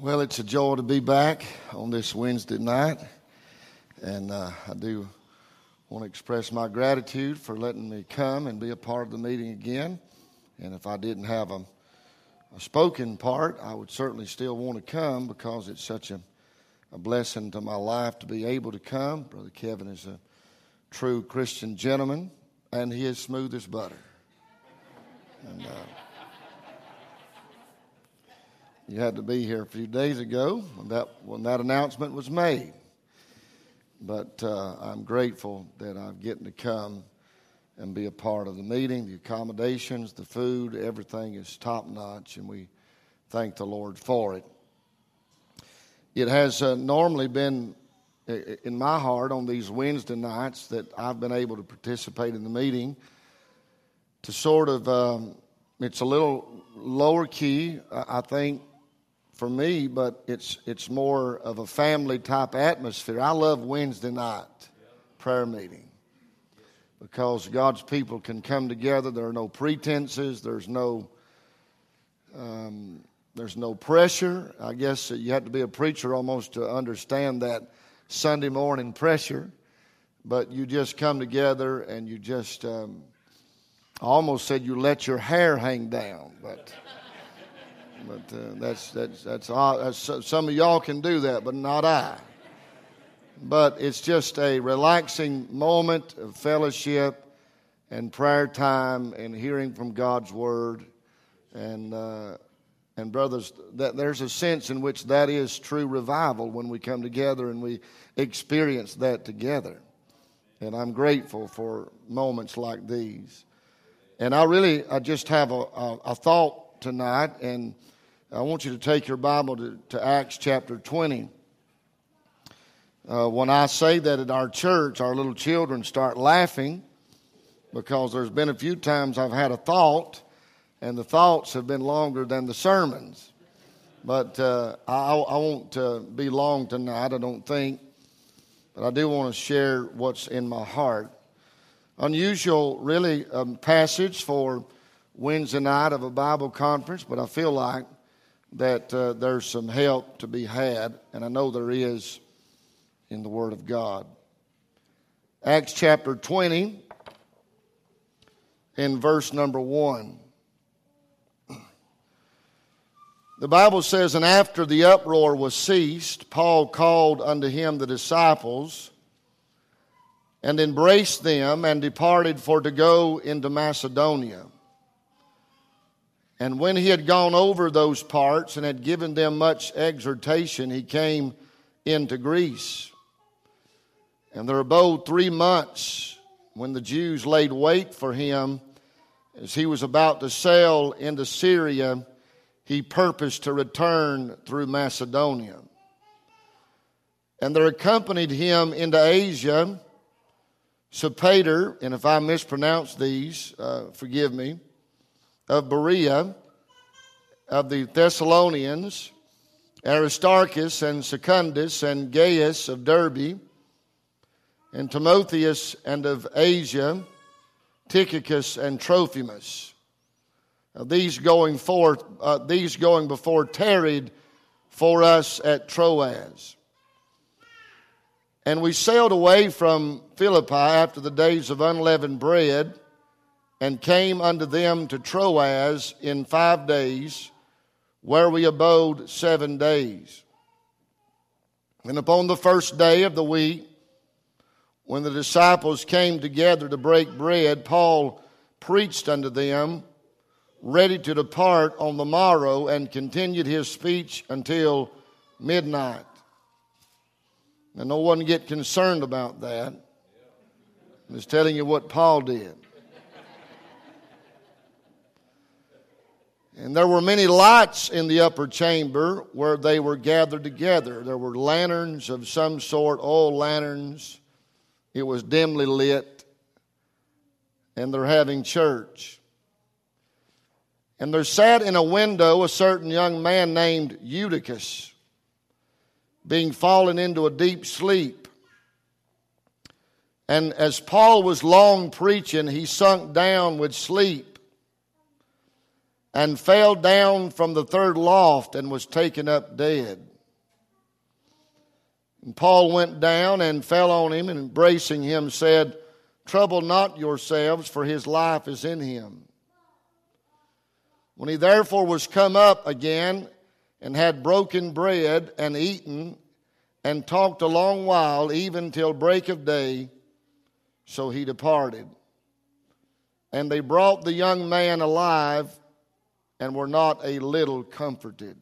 Well, it's a joy to be back on this Wednesday night. And uh, I do want to express my gratitude for letting me come and be a part of the meeting again. And if I didn't have a, a spoken part, I would certainly still want to come because it's such a, a blessing to my life to be able to come. Brother Kevin is a true Christian gentleman, and he is smooth as butter. And, uh, you had to be here a few days ago when that, when that announcement was made. But uh, I'm grateful that I'm getting to come and be a part of the meeting. The accommodations, the food, everything is top notch, and we thank the Lord for it. It has uh, normally been in my heart on these Wednesday nights that I've been able to participate in the meeting to sort of, um, it's a little lower key, I think, for me, but it's it's more of a family type atmosphere. I love Wednesday night prayer meeting because God's people can come together. There are no pretenses. There's no um, there's no pressure. I guess you have to be a preacher almost to understand that Sunday morning pressure. But you just come together and you just um, I almost said you let your hair hang down, but. But uh, that's, that's, that's, some of y'all can do that, but not I. But it's just a relaxing moment of fellowship and prayer time and hearing from God's word. And, uh, and brothers, that there's a sense in which that is true revival when we come together and we experience that together. And I'm grateful for moments like these. And I really, I just have a, a, a thought tonight, and I want you to take your Bible to, to Acts chapter 20. Uh, when I say that at our church, our little children start laughing because there's been a few times I've had a thought, and the thoughts have been longer than the sermons. But uh, I, I, won't uh, be long tonight, I don't think. But I do want to share what's in my heart. Unusual, really, um, passage for Wednesday night of a Bible conference, but I feel like that uh, there's some help to be had, and I know there is in the Word of God. Acts chapter 20, in verse number 1. The Bible says, And after the uproar was ceased, Paul called unto him the disciples and embraced them and departed for to go into Macedonia. And when he had gone over those parts and had given them much exhortation, he came into Greece. And there abode three months when the Jews laid wait for him as he was about to sail into Syria. He purposed to return through Macedonia. And there accompanied him into Asia Sopater, and if I mispronounce these, uh, forgive me of Berea, of the Thessalonians, Aristarchus and Secundus and Gaius of Derbe, and Timotheus and of Asia, Tychicus and Trophimus. Now, these going forth, uh, these going before tarried for us at Troas. And we sailed away from Philippi after the days of unleavened bread and came unto them to Troas in five days, where we abode seven days. And upon the first day of the week, when the disciples came together to break bread, Paul preached unto them, ready to depart on the morrow, and continued his speech until midnight. And no one get concerned about that. I'm just telling you what Paul did. And there were many lights in the upper chamber where they were gathered together. There were lanterns of some sort, old lanterns. It was dimly lit. And they're having church. And there sat in a window a certain young man named Eutychus, being fallen into a deep sleep. And as Paul was long preaching, he sunk down with sleep. And fell down from the third loft and was taken up dead. And Paul went down and fell on him and embracing him said, Trouble not yourselves, for his life is in him. When he therefore was come up again and had broken bread and eaten and talked a long while, even till break of day, so he departed. And they brought the young man alive and were not a little comforted.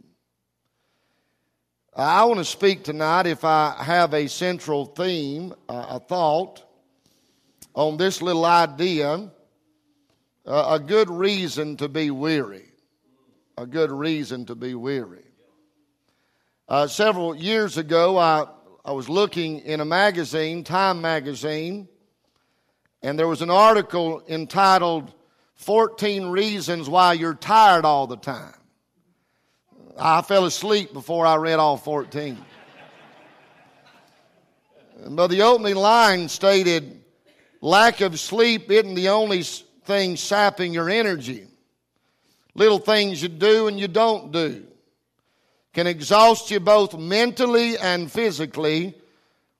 I want to speak tonight, if I have a central theme, a thought on this little idea a good reason to be weary. A good reason to be weary. Uh, several years ago, I, I was looking in a magazine, Time magazine, and there was an article entitled 14 Reasons Why You're Tired All the Time. I fell asleep before I read all 14. but the opening line stated, Lack of sleep isn't the only thing sapping your energy. Little things you do and you don't do can exhaust you both mentally and physically,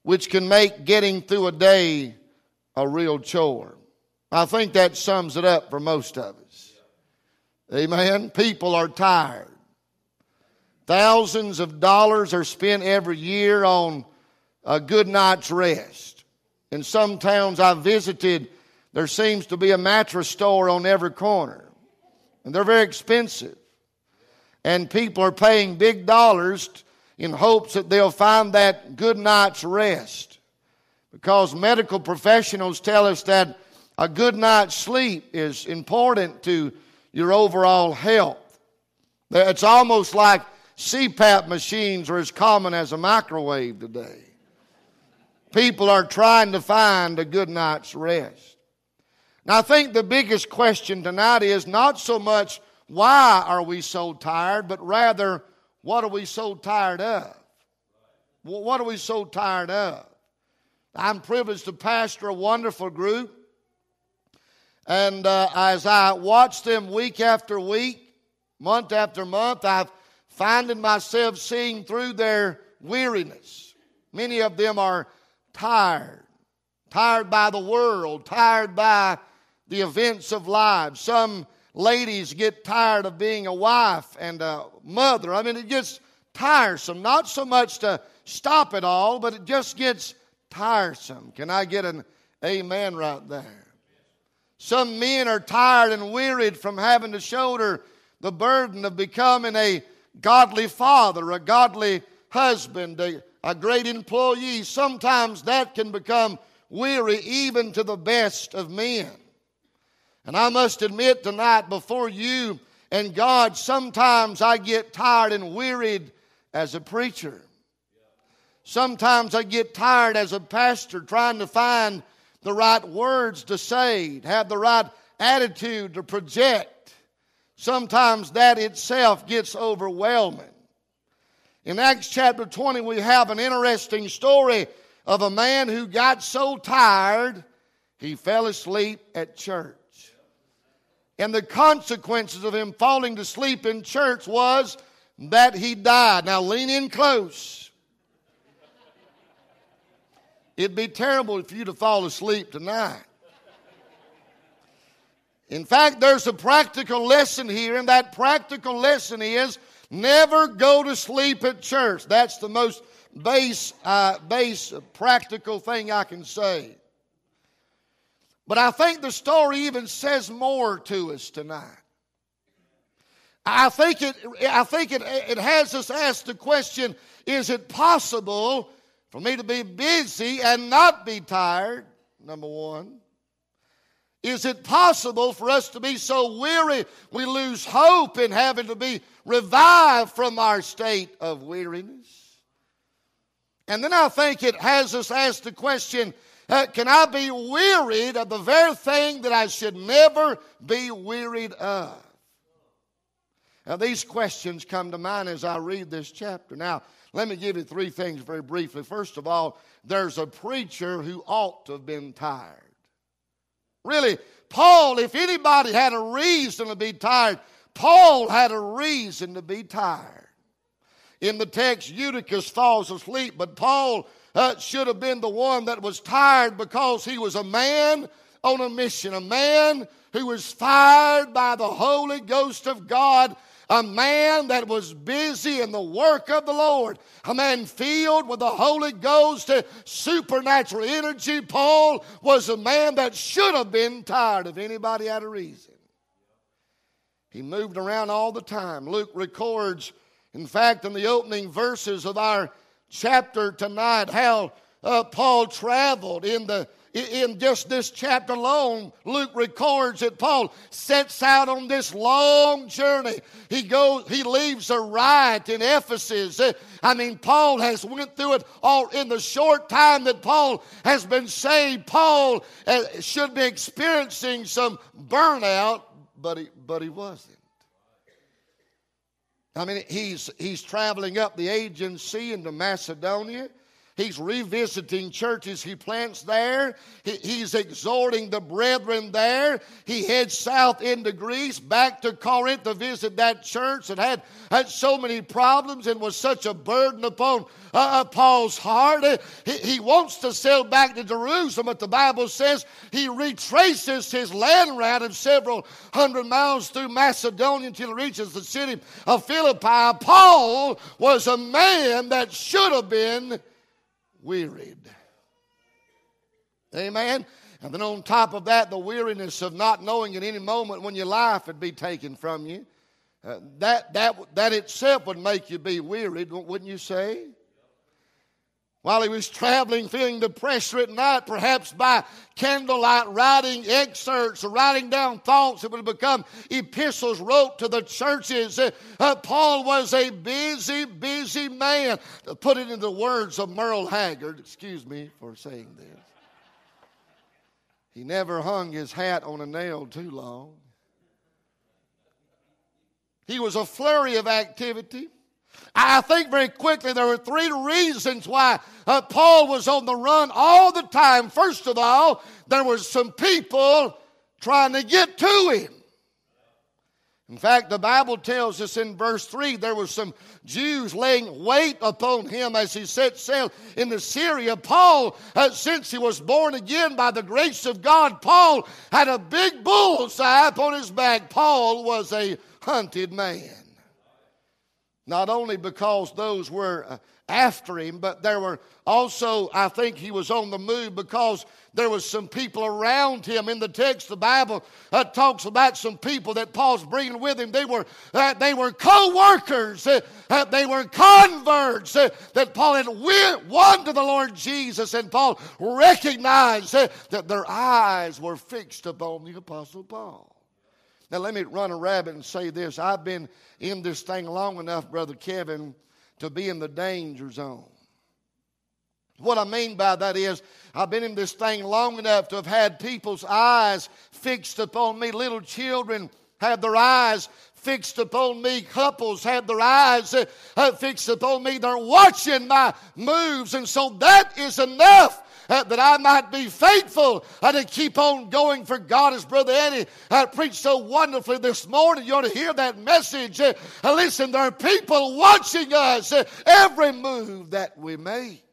which can make getting through a day a real chore. I think that sums it up for most of us. Amen. People are tired. Thousands of dollars are spent every year on a good night's rest. In some towns I've visited, there seems to be a mattress store on every corner. And they're very expensive. And people are paying big dollars in hopes that they'll find that good night's rest. Because medical professionals tell us that a good night's sleep is important to your overall health. It's almost like CPAP machines are as common as a microwave today. People are trying to find a good night's rest. Now, I think the biggest question tonight is not so much why are we so tired, but rather, what are we so tired of? What are we so tired of? I'm privileged to pastor a wonderful group. And uh, as I watch them week after week, month after month, I've finding myself seeing through their weariness. Many of them are tired, tired by the world, tired by the events of life. Some ladies get tired of being a wife and a mother. I mean, it gets tiresome. Not so much to stop it all, but it just gets tiresome. Can I get an amen right there? Some men are tired and wearied from having to shoulder the burden of becoming a godly father, a godly husband, a, a great employee. Sometimes that can become weary even to the best of men. And I must admit tonight before you and God, sometimes I get tired and wearied as a preacher. Sometimes I get tired as a pastor trying to find the right words to say, have the right attitude to project. Sometimes that itself gets overwhelming. In Acts chapter 20, we have an interesting story of a man who got so tired he fell asleep at church. And the consequences of him falling to sleep in church was that he died. Now lean in close. It'd be terrible for you to fall asleep tonight. In fact, there's a practical lesson here, and that practical lesson is never go to sleep at church. That's the most base, uh, base practical thing I can say. But I think the story even says more to us tonight. I think it, I think it, it has us ask the question is it possible for me to be busy and not be tired? Number one. Is it possible for us to be so weary we lose hope in having to be revived from our state of weariness? And then I think it has us ask the question uh, can I be wearied of the very thing that I should never be wearied of? Now, these questions come to mind as I read this chapter. Now, let me give you three things very briefly. First of all, there's a preacher who ought to have been tired. Really, Paul, if anybody had a reason to be tired, Paul had a reason to be tired. In the text, Eutychus falls asleep, but Paul uh, should have been the one that was tired because he was a man on a mission, a man who was fired by the Holy Ghost of God a man that was busy in the work of the Lord, a man filled with the Holy Ghost, supernatural energy. Paul was a man that should have been tired if anybody had a reason. He moved around all the time. Luke records, in fact, in the opening verses of our chapter tonight, how uh, Paul traveled in the in just this chapter alone, Luke records that Paul sets out on this long journey. He goes, he leaves a riot in Ephesus. I mean, Paul has went through it all in the short time that Paul has been saved. Paul uh, should be experiencing some burnout, but he, but he wasn't. I mean, he's, he's traveling up the Aegean Sea into Macedonia. He's revisiting churches he plants there. He, he's exhorting the brethren there. He heads south into Greece, back to Corinth to visit that church that had, had so many problems and was such a burden upon uh, uh Paul's heart. He, he wants to sail back to Jerusalem, but the Bible says he retraces his land route of several hundred miles through Macedonia until he reaches the city of Philippi. Paul was a man that should have been wearied. Amen. And then on top of that, the weariness of not knowing at any moment when your life would be taken from you. Uh, that, that, that itself would make you be wearied, wouldn't you say? While he was traveling, feeling the pressure at night, perhaps by candlelight, writing excerpts writing down thoughts that would become epistles wrote to the churches. Uh, uh, Paul was a busy, busy man. To put it in the words of Merle Haggard, excuse me for saying this. He never hung his hat on a nail too long. He was a flurry of activity. I think very quickly there were three reasons why uh, Paul was on the run all the time. First of all, there were some people trying to get to him. In fact, the Bible tells us in verse 3 there were some Jews laying wait upon him as he set sail into Syria. Paul, uh, since he was born again by the grace of God, Paul had a big bullseye upon his back. Paul was a hunted man. Not only because those were uh, after him, but there were also, I think he was on the move because there was some people around him. In the text, the Bible uh, talks about some people that Paul's bringing with him. They were, uh, they were co-workers. Uh, uh they were converts uh, that Paul had won to the Lord Jesus. And Paul recognized that their eyes were fixed upon the Apostle Paul. Now, let me run a rabbit and say this. I've been in this thing long enough, Brother Kevin, to be in the danger zone. What I mean by that is, I've been in this thing long enough to have had people's eyes fixed upon me. Little children had their eyes fixed upon me. Couples had their eyes uh, fixed upon me. They're watching my moves. And so that is enough uh, that I might be faithful uh, to keep on going for God. As Brother Eddie uh, preached so wonderfully this morning, you ought to hear that message. Uh, uh, listen, there are people watching us uh, every move that we make.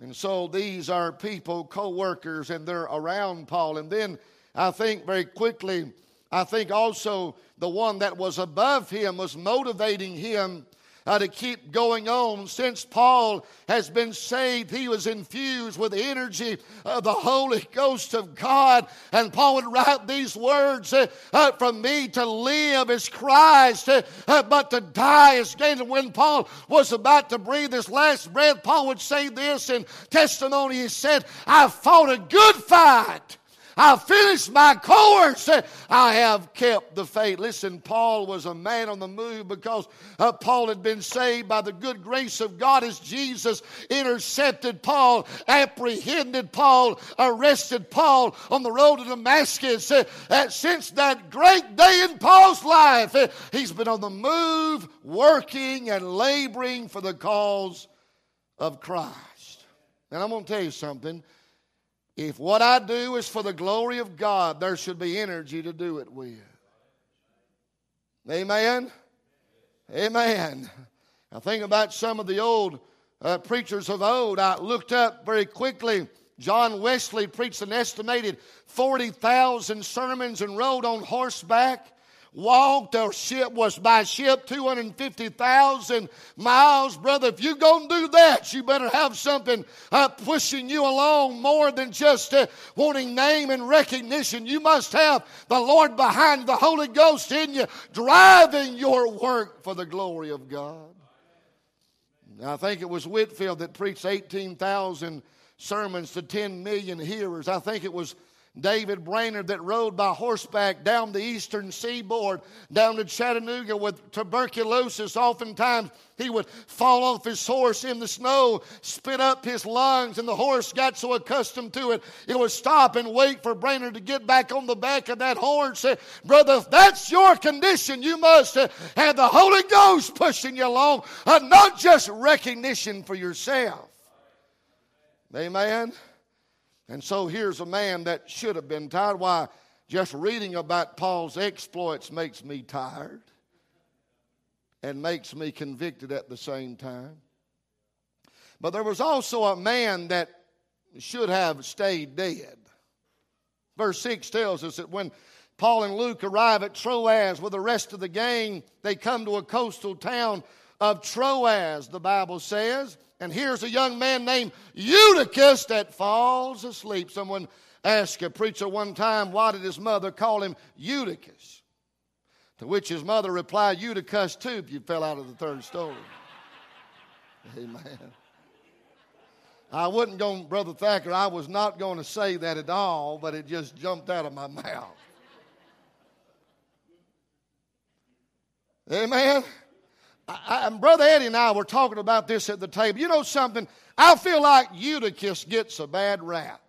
And so these are people, co workers, and they're around Paul. And then I think very quickly, I think also the one that was above him was motivating him uh, to keep going on. Since Paul has been saved, he was infused with the energy of the Holy Ghost of God. And Paul would write these words uh, uh, From me to live is Christ, uh, uh, but to die is gain. And when Paul was about to breathe his last breath, Paul would say this in testimony. He said, I fought a good fight. I finished my course. I have kept the faith. Listen, Paul was a man on the move because uh, Paul had been saved by the good grace of God as Jesus intercepted Paul, apprehended Paul, arrested Paul on the road to Damascus. Uh, uh, since that great day in Paul's life, uh, he's been on the move, working and laboring for the cause of Christ. And I'm going to tell you something. If what I do is for the glory of God, there should be energy to do it with. Amen. Amen. I think about some of the old uh, preachers of old. I looked up very quickly. John Wesley preached an estimated 40,000 sermons and rode on horseback walked or ship was by ship 250,000 miles. Brother, if you're going to do that, you better have something uh, pushing you along more than just uh, wanting name and recognition. You must have the Lord behind the Holy Ghost in you, driving your work for the glory of God. I think it was Whitefield that preached 18,000 sermons to 10 million hearers. I think it was David Brainerd that rode by horseback down the eastern seaboard, down to Chattanooga with tuberculosis. Oftentimes, he would fall off his horse in the snow, spit up his lungs, and the horse got so accustomed to it, it would stop and wait for Brainerd to get back on the back of that horse. Brother, if that's your condition, you must have the Holy Ghost pushing you along, uh, not just recognition for yourself. Amen. And so here's a man that should have been tired. Why? Just reading about Paul's exploits makes me tired and makes me convicted at the same time. But there was also a man that should have stayed dead. Verse 6 tells us that when Paul and Luke arrive at Troas with the rest of the gang, they come to a coastal town of Troas, the Bible says. And here's a young man named Eutychus that falls asleep. Someone asked a preacher one time, why did his mother call him Eutychus? To which his mother replied, Eutychus too, if you fell out of the third story. Amen. I wasn't going, Brother Thacker, I was not going to say that at all, but it just jumped out of my mouth. Amen. I, Brother Eddie and I were talking about this at the table. You know something? I feel like Eutychus gets a bad rap.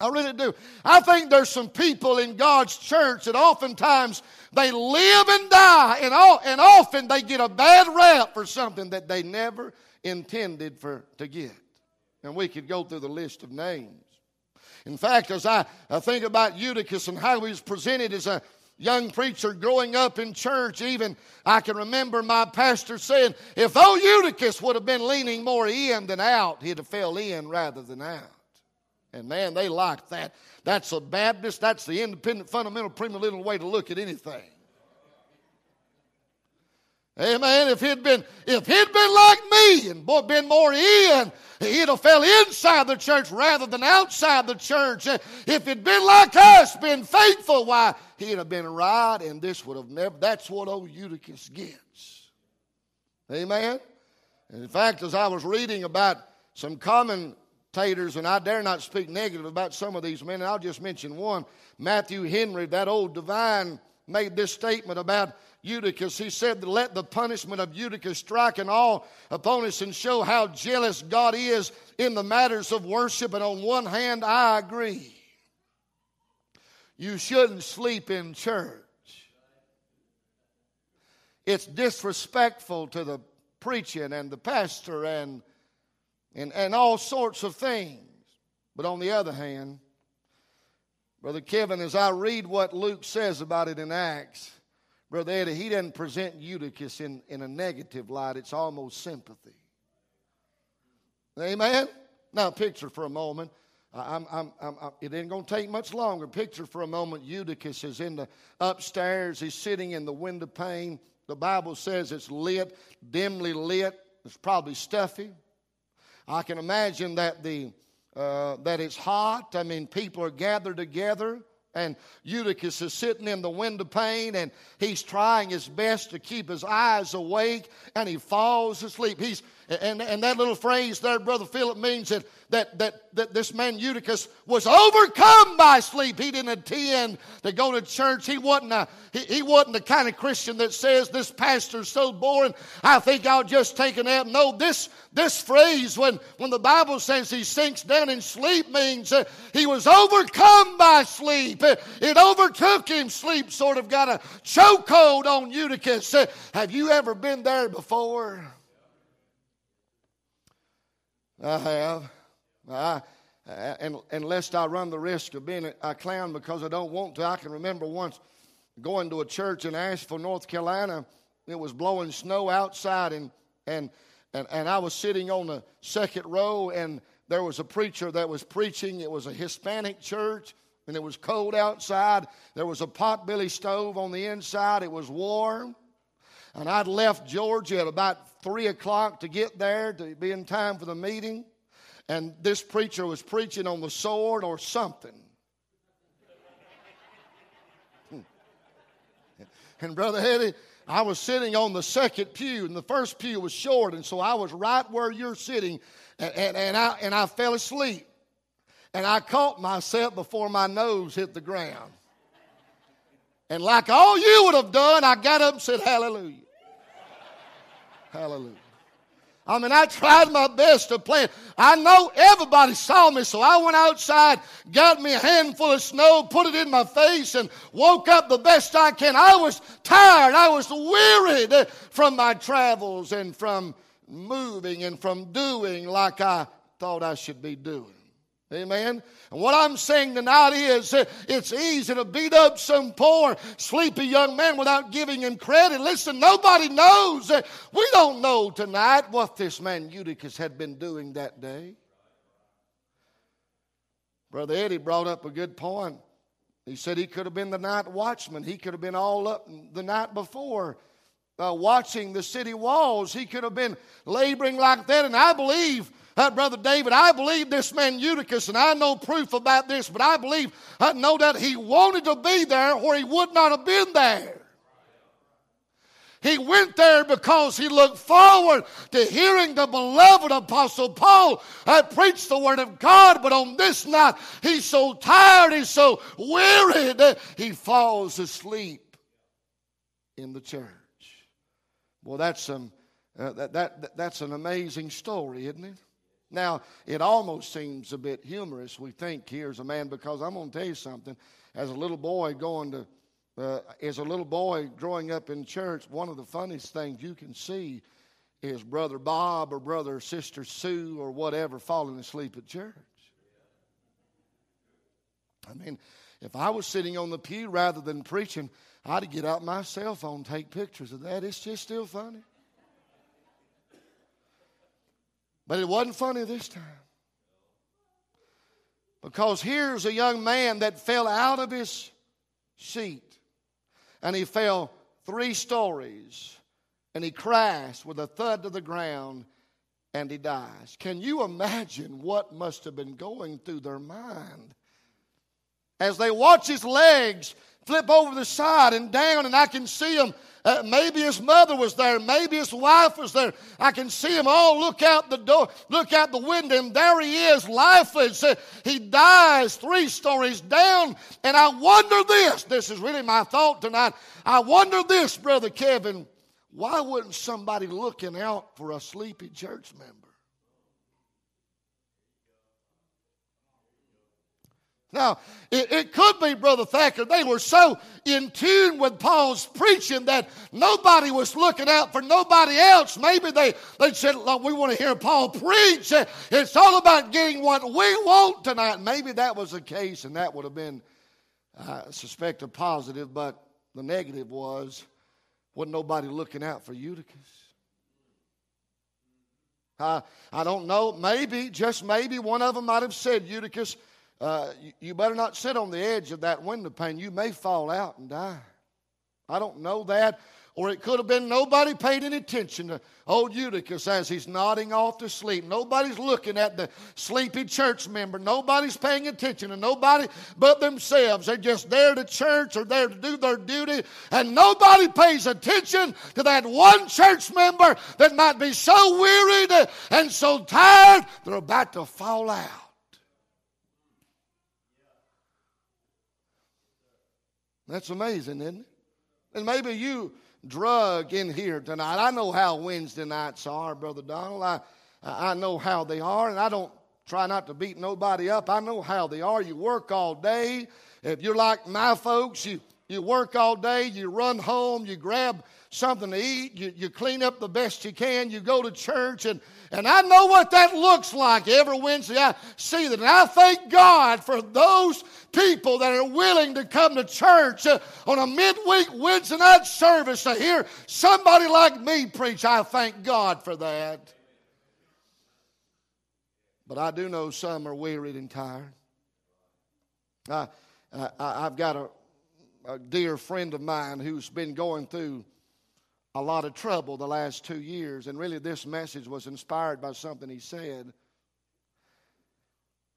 I really do. I think there's some people in God's church that oftentimes they live and die, and, all, and often they get a bad rap for something that they never intended for to get. And we could go through the list of names. In fact, as I, I think about Eutychus and how he's presented as a young preacher growing up in church, even I can remember my pastor saying, if old Eutychus would have been leaning more in than out, he'd have fell in rather than out. And man, they liked that. That's a Baptist, that's the independent, fundamental, premillennial way to look at anything. Amen. If he'd been, if he'd been like me and boy, been more in, he'd have fell inside the church rather than outside the church. Uh, if he'd been like us, been faithful, why he'd have been right, and this would have never. That's what old Eutychus gets. Amen. And in fact, as I was reading about some commentators, and I dare not speak negative about some of these men, and I'll just mention one. Matthew Henry, that old divine, made this statement about Eutychus. He said, Let the punishment of Eutychus strike an all upon us and show how jealous God is in the matters of worship. And on one hand, I agree. You shouldn't sleep in church. It's disrespectful to the preaching and the pastor and, and, and all sorts of things. But on the other hand, Brother Kevin, as I read what Luke says about it in Acts, Brother Eddie, he doesn't present Eutychus in, in a negative light, it's almost sympathy. Amen? Now, picture for a moment. I'm, I'm, I'm, it ain't going to take much longer. Picture for a moment Eutychus is in the upstairs. He's sitting in the window pane. The Bible says it's lit, dimly lit. It's probably stuffy. I can imagine that the uh, that it's hot. I mean, people are gathered together. And Eutychus is sitting in the window pane and he's trying his best to keep his eyes awake and he falls asleep. He's, and, and that little phrase there, Brother Philip, means that that, that, that this man Eutychus was overcome by sleep. He didn't attend to go to church. He wasn't, a, he, he wasn't the kind of Christian that says, This pastor's so boring, I think I'll just take a nap. No, this, this phrase, when, when the Bible says he sinks down in sleep, means uh, he was overcome by sleep. It, it overtook him. Sleep sort of got a chokehold on Eutychus. Uh, have you ever been there before? I have. I, uh, and, and lest I run the risk of being a clown because I don't want to, I can remember once going to a church in Asheville, North Carolina. It was blowing snow outside, and, and, and, and I was sitting on the second row, and there was a preacher that was preaching. It was a Hispanic church, and it was cold outside. There was a potbelly stove on the inside. It was warm. And I'd left Georgia at about 3 o'clock to get there to be in time for the meeting. And this preacher was preaching on the sword or something. Hmm. and Brother Eddie, I was sitting on the second pew, and the first pew was short, and so I was right where you're sitting, and, and, and, I, and I fell asleep. And I caught myself before my nose hit the ground. And like all you would have done, I got up and said, Hallelujah. Hallelujah. I mean, I tried my best to play it. I know everybody saw me, so I went outside, got me a handful of snow, put it in my face, and woke up the best I can. I was tired. I was wearied from my travels and from moving and from doing like I thought I should be doing. Amen. And what I'm saying tonight is it's easy to beat up some poor, sleepy young man without giving him credit. Listen, nobody knows. We don't know tonight what this man Eutychus had been doing that day. Brother Eddie brought up a good point. He said he could have been the night watchman. He could have been all up the night before uh, watching the city walls. He could have been laboring like that. And I believe uh, Brother David, I believe this man Eutychus, and I know proof about this, but I believe, I know that he wanted to be there or he would not have been there. He went there because he looked forward to hearing the beloved Apostle Paul uh, preach the Word of God. But on this night, he's so tired, he's so wearied, that he falls asleep in the church. Well, that's, some, uh, that, that, that's an amazing story, isn't it? Now, it almost seems a bit humorous. We think here's a man, because I'm going to tell you something. As a little boy going to, uh, as a little boy growing up in church, one of the funniest things you can see is Brother Bob or Brother or Sister Sue or whatever falling asleep at church. I mean, if I was sitting on the pew rather than preaching, I'd get out my cell phone, take pictures of that. It's just still funny. But it wasn't funny this time. Because here's a young man that fell out of his seat and he fell three stories and he crashed with a thud to the ground and he dies. Can you imagine what must have been going through their mind as they watch his legs flip over the side and down, and I can see him uh, maybe his mother was there. Maybe his wife was there. I can see him all look out the door, look out the window, and there he is, lifeless. He dies three stories down. And I wonder this this is really my thought tonight. I wonder this, Brother Kevin. Why wouldn't somebody looking out for a sleepy church member? Now, it, it, could be, Brother Thacker, they were so in tune with Paul's preaching that nobody was looking out for nobody else. Maybe they, they said, Look, we want to hear Paul preach. It's all about getting what we want tonight. Maybe that was the case, and that would have been, I suspect, a positive, but the negative was, wasn't nobody looking out for Eutychus. I, I don't know. Maybe, just maybe, one of them might have said, Eutychus, uh, you, you better not sit on the edge of that window pane. You may fall out and die. I don't know that. Or it could have been nobody paid any attention to old Eutychus as he's nodding off to sleep. Nobody's looking at the sleepy church member. Nobody's paying attention to nobody but themselves. They're just there to church or there to do their duty. And nobody pays attention to that one church member that might be so wearied and so tired they're about to fall out. That's amazing, isn't it? And maybe you drug in here tonight. I know how Wednesday nights are, Brother Donald. I, I know how they are, and I don't try not to beat nobody up. I know how they are. You work all day. If you're like my folks, you you work all day, you run home, you grab something to eat, you, you clean up the best you can, you go to church, and, and I know what that looks like every Wednesday. I see that. And I thank God for those people that are willing to come to church uh, on a midweek Wednesday night service to hear somebody like me preach. I thank God for that. But I do know some are wearied and tired. I, I, I've got a, a dear friend of mine who's been going through a lot of trouble the last two years, and really this message was inspired by something he said.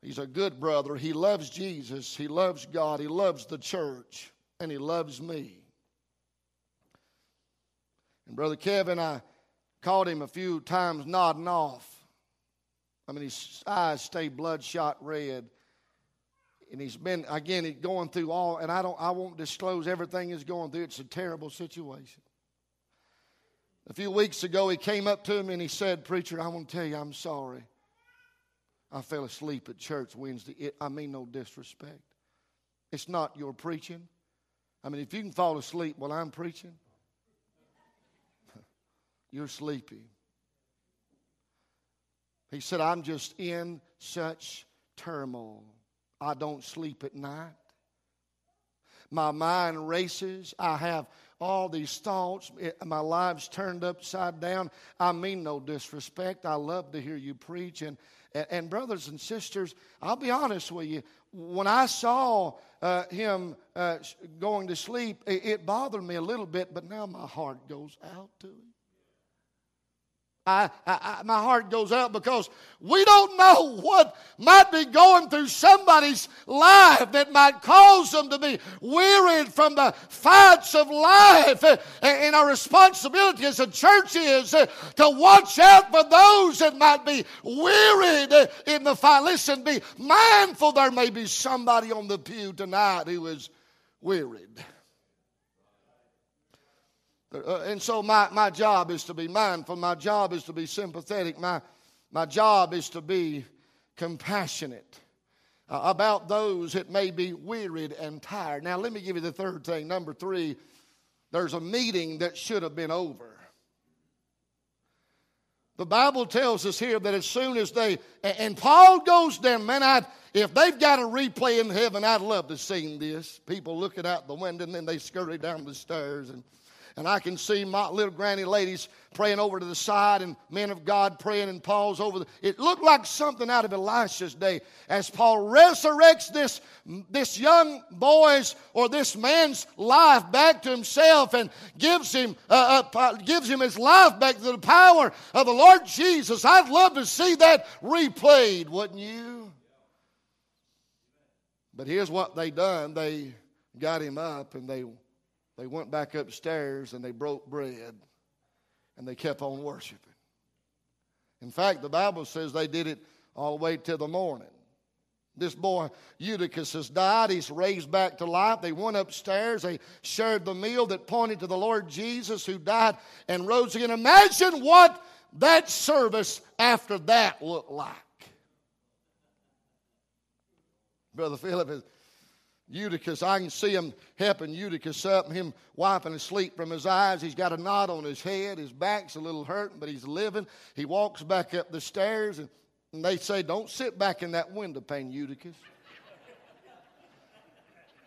He's a good brother. He loves Jesus, he loves God, he loves the church, and he loves me. And Brother Kevin, I caught him a few times nodding off. I mean, his eyes stay bloodshot red. And he's been, again, going through all, and I don't I won't disclose everything he's going through. It's a terrible situation. A few weeks ago, he came up to me and he said, Preacher, I want to tell you I'm sorry. I fell asleep at church Wednesday. It, I mean, no disrespect. It's not your preaching. I mean, if you can fall asleep while I'm preaching, you're sleepy. He said, I'm just in such turmoil. I don't sleep at night. My mind races. I have all these thoughts. My life's turned upside down. I mean no disrespect. I love to hear you preach. And, and, brothers and sisters, I'll be honest with you. When I saw uh, him uh, going to sleep, it bothered me a little bit, but now my heart goes out to him. I, I, my heart goes out because we don't know what might be going through somebody's life that might cause them to be wearied from the fights of life. And our responsibility as a church is uh, to watch out for those that might be wearied uh, in the fight. Listen, be mindful there may be somebody on the pew tonight who is wearied. Uh, and so my, my job is to be mindful. My job is to be sympathetic. My, my job is to be compassionate uh, about those that may be wearied and tired. Now, let me give you the third thing. Number three, there's a meeting that should have been over. The Bible tells us here that as soon as they, and Paul goes down, man, I, if they've got a replay in heaven, I'd love to see this. People looking out the window and then they scurry down the stairs and and I can see my little granny ladies praying over to the side and men of God praying and Paul's over. The, it looked like something out of Elisha's day as Paul resurrects this, this young boy's or this man's life back to himself and gives him, uh, uh, gives him his life back to the power of the Lord Jesus. I'd love to see that replayed, wouldn't you? But here's what they done. They got him up and they they went back upstairs and they broke bread and they kept on worshiping. In fact, the Bible says they did it all the way till the morning. This boy Eutychus has died. He's raised back to life. They went upstairs. They shared the meal that pointed to the Lord Jesus who died and rose again. Imagine what that service after that looked like. Brother Philip is Eutychus, I can see him helping Eutychus up him wiping the sleep from his eyes. He's got a knot on his head. His back's a little hurting, but he's living. He walks back up the stairs, and, and they say, Don't sit back in that window pane, Eutychus.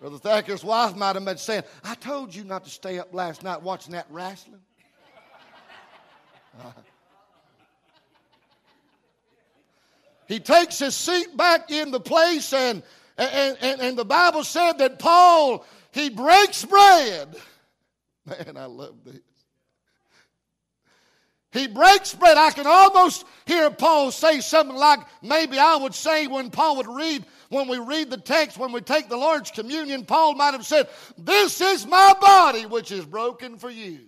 Brother Thacker's wife might have been saying, I told you not to stay up last night watching that wrestling. Uh, he takes his seat back in the place and and, and, and the Bible said that Paul, he breaks bread. Man, I love this. He breaks bread. I can almost hear Paul say something like maybe I would say when Paul would read, when we read the text, when we take the Lord's communion, Paul might have said, This is my body which is broken for you.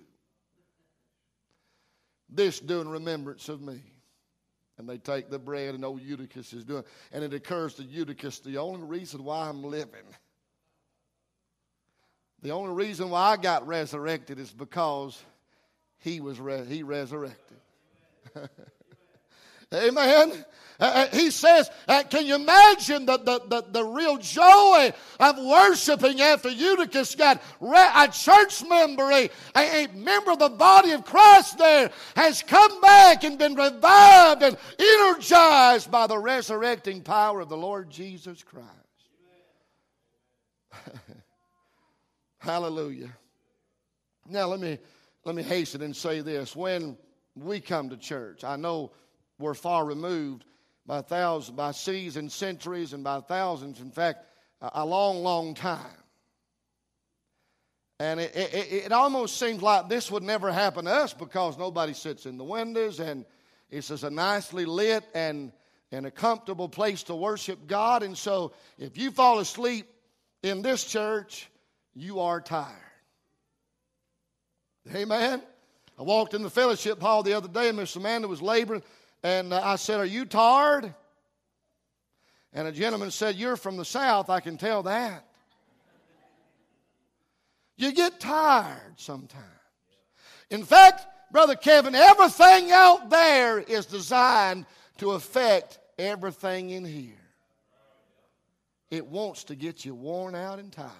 This do in remembrance of me. And they take the bread, and old Eutychus is doing. And it occurs to Eutychus the only reason why I'm living, the only reason why I got resurrected is because he was re- he resurrected. Amen. Uh, uh, he says, uh, can you imagine the, the, the, the, real joy of worshiping after Eutychus got re- a church member, a, a, a member of the body of Christ there, has come back and been revived and energized by the resurrecting power of the Lord Jesus Christ. Hallelujah. Now let me let me hasten and say this. When we come to church, I know we're far removed by thousands, by seas and centuries, and by thousands, in fact, a long, long time. And it, it, it, almost seems like this would never happen to us because nobody sits in the windows and it's just a nicely lit and, and a comfortable place to worship God. And so if you fall asleep in this church, you are tired. Amen. I walked in the fellowship hall the other day and Miss Amanda was laboring and uh, I said, Are you tired? And a gentleman said, You're from the South, I can tell that. You get tired sometimes. In fact, Brother Kevin, everything out there is designed to affect everything in here. It wants to get you worn out and tired.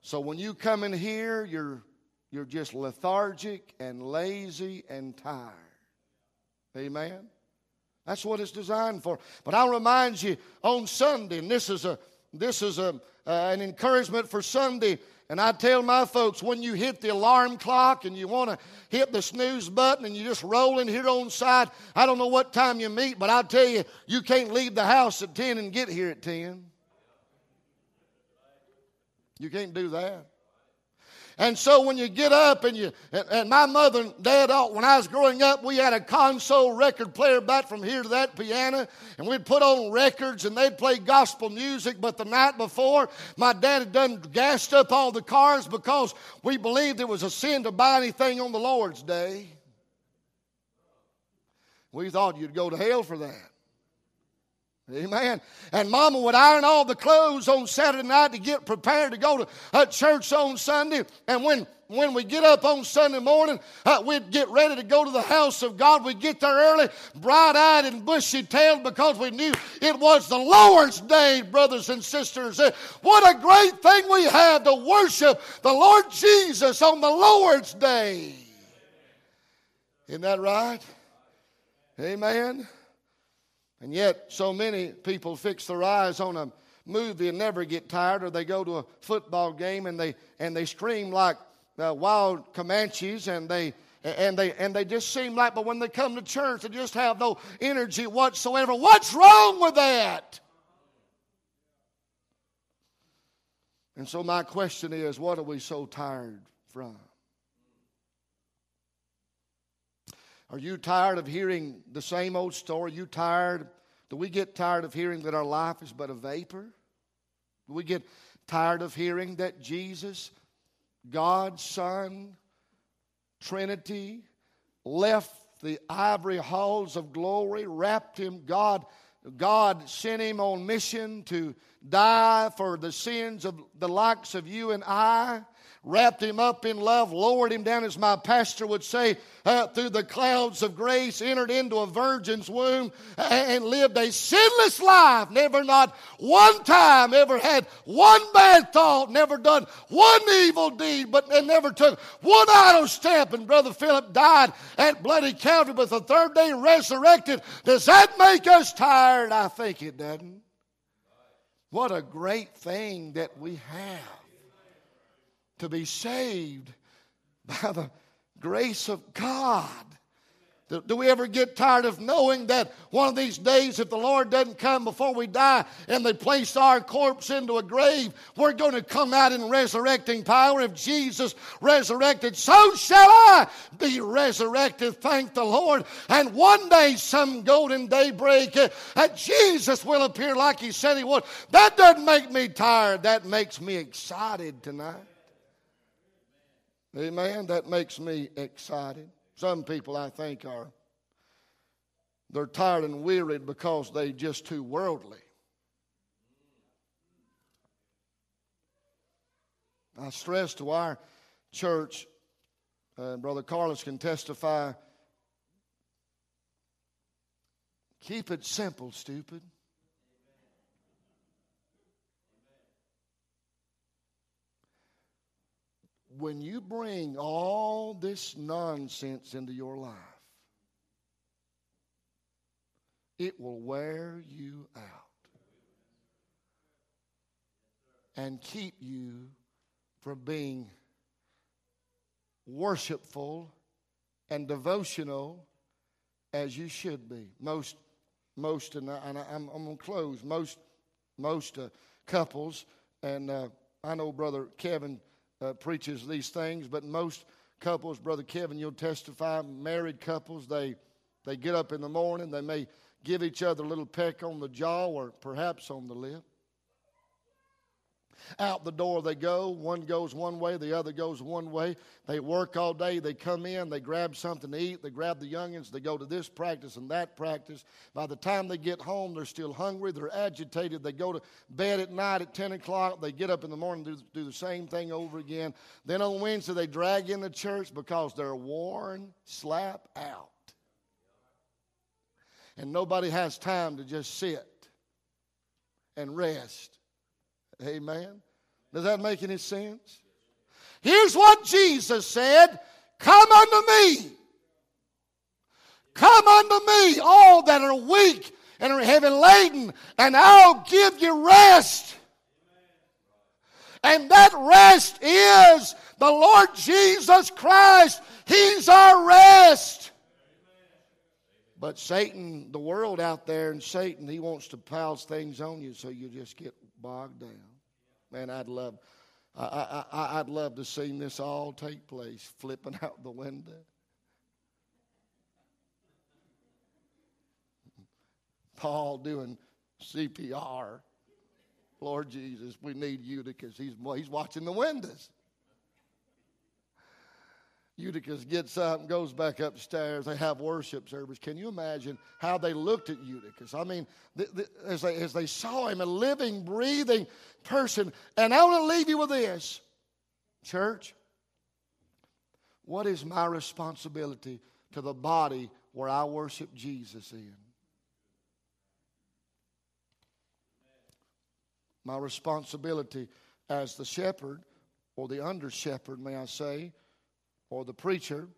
So when you come in here, you're, you're just lethargic and lazy and tired. Amen. That's what it's designed for. But I'll remind you on Sunday, and this is a this is a uh, an encouragement for Sunday. And I tell my folks when you hit the alarm clock and you want to hit the snooze button and you just roll in here on side, I don't know what time you meet, but I'll tell you, you can't leave the house at 10 and get here at 10. You can't do that. And so when you get up and you, and, and my mother and dad, when I was growing up, we had a console record player back from here to that piano, and we'd put on records and they'd play gospel music. But the night before, my dad had done gassed up all the cars because we believed it was a sin to buy anything on the Lord's day. We thought you'd go to hell for that. Amen. And mama would iron all the clothes on Saturday night to get prepared to go to uh, church on Sunday. And when, when we get up on Sunday morning, uh, we'd get ready to go to the house of God. We'd get there early, bright eyed and bushy tailed because we knew it was the Lord's day, brothers and sisters. Uh, what a great thing we have to worship the Lord Jesus on the Lord's day. Isn't that right? Amen. And yet, so many people fix their eyes on a movie and never get tired, or they go to a football game and they and they scream like uh, wild Comanches, and they and they and they just seem like, but when they come to church, they just have no energy whatsoever. What's wrong with that? And so my question is, what are we so tired from? Are you tired of hearing the same old story? Are you tired? Do we get tired of hearing that our life is but a vapor? Do we get tired of hearing that Jesus, God's Son, Trinity, left the ivory halls of glory, wrapped him, God, God sent him on mission to die for the sins of the likes of you and I? Wrapped him up in love, lowered him down, as my pastor would say, uh, through the clouds of grace, entered into a virgin's womb, and lived a sinless life. Never, not one time, ever had one bad thought, never done one evil deed, but and never took one idle step. And Brother Philip died at Bloody Calvary, but the third day resurrected. Does that make us tired? I think it doesn't. What a great thing that we have to be saved by the grace of God. Do, we ever get tired of knowing that one of these days, if the Lord doesn't come before we die and they place our corpse into a grave, we're going to come out in resurrecting power? If Jesus resurrected, so shall I be resurrected. Thank the Lord. And one day, some golden daybreak, uh, Jesus will appear like He said He would. That doesn't make me tired, that makes me excited tonight. Amen. That makes me excited. Some people, I think, are they're tired and wearied because they just too worldly. I stress to our church, uh, Brother Carlos can testify. Keep it simple, stupid. When you bring all this nonsense into your life, it will wear you out and keep you from being worshipful and devotional as you should be. Most, most, and, I, am I'm, going to close. Most, most uh, couples, and uh, I know Brother Kevin uh, preaches these things, but most couples, Brother Kevin, you'll testify, married couples, they, they get up in the morning, they may give each other a little peck on the jaw or perhaps on the lip. Out the door they go. One goes one way, the other goes one way. They work all day. They come in, they grab something to eat, they grab the youngins, they go to this practice and that practice. By the time they get home, they're still hungry, they're agitated. They go to bed at night at 10 o'clock. They get up in the morning, do, do the same thing over again. Then on Wednesday, they drag in the church because they're worn slap out. And nobody has time to just sit and rest Amen. Does that make any sense? Here's what Jesus said Come unto me. Come unto me, all that are weak and are heavy laden, and I'll give you rest. And that rest is the Lord Jesus Christ. He's our rest. But Satan, the world out there, and Satan, he wants to pile things on you so you just get bogged down. Man, I'd love, I, I, I'd love to see this all take place, flipping out the window. Paul doing CPR. Lord Jesus, we need you because he's, he's watching the windows. Eutychus gets up and goes back upstairs. They have worship service. Can you imagine how they looked at Eutychus? I mean, as, they, as they saw him, a living, breathing person. And I want to leave you with this, church. What is my responsibility to the body where I worship Jesus in? My responsibility as the shepherd, or the under shepherd, may I say, or the preacher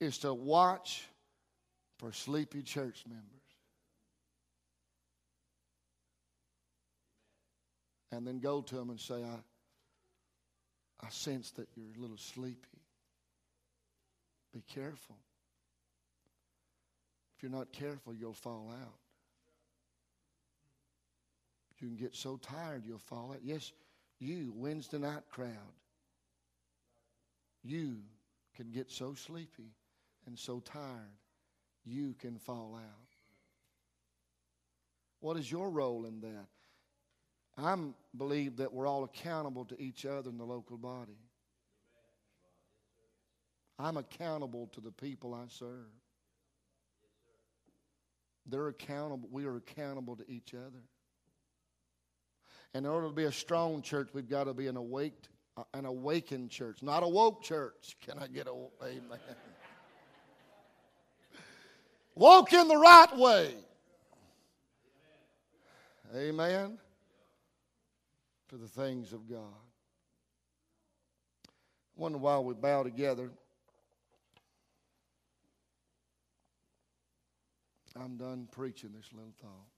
is to watch for sleepy church members. And then go to them and say, I, I sense that you're a little sleepy. Be careful. If you're not careful, you'll fall out. You can get so tired you'll fall out. Yes, you, Wednesday night crowd you can get so sleepy and so tired, you can fall out. What is your role in that? I believe that we're all accountable to each other in the local body. I'm accountable to the people I serve. They're accountable. We are accountable to each other. And in order to be a strong church, we've got to be an awake an awakened church, not a woke church. Can I get a amen? Woke in the right way. Amen. To the things of God. I wonder why we bow together. I'm done preaching this little thought.